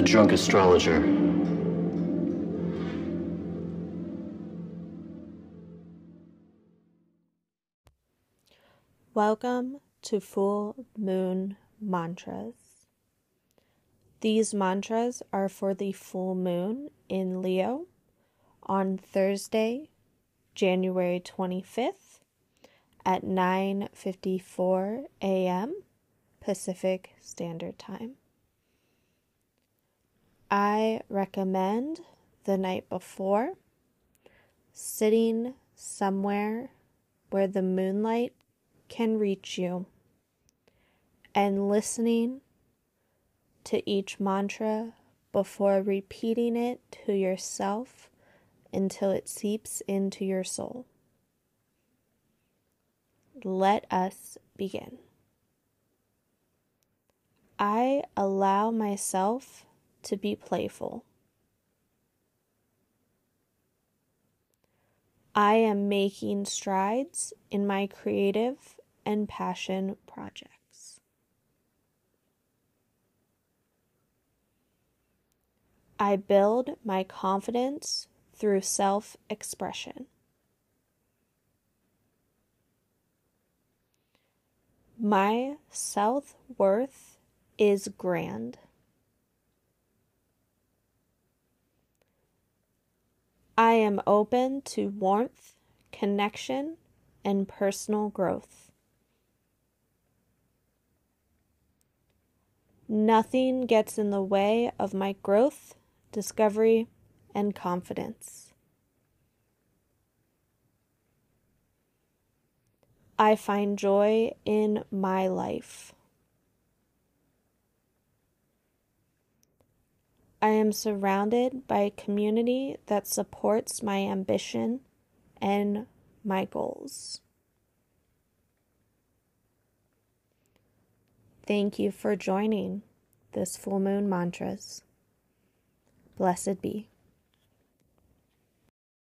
The Drunk Astrologer. Welcome to Full Moon Mantras. These mantras are for the full moon in Leo on Thursday, January 25th at 9:54 a.m. Pacific Standard Time. I recommend the night before sitting somewhere where the moonlight can reach you and listening to each mantra before repeating it to yourself until it seeps into your soul. Let us begin. I allow myself to be playful. I am making strides in my creative and passion projects. I build my confidence through self expression. My self worth is grand. I am open to warmth, connection, and personal growth. Nothing gets in the way of my growth, discovery, and confidence. I find joy in my life. I am surrounded by a community that supports my ambition and my goals. Thank you for joining this full moon mantras. Blessed be.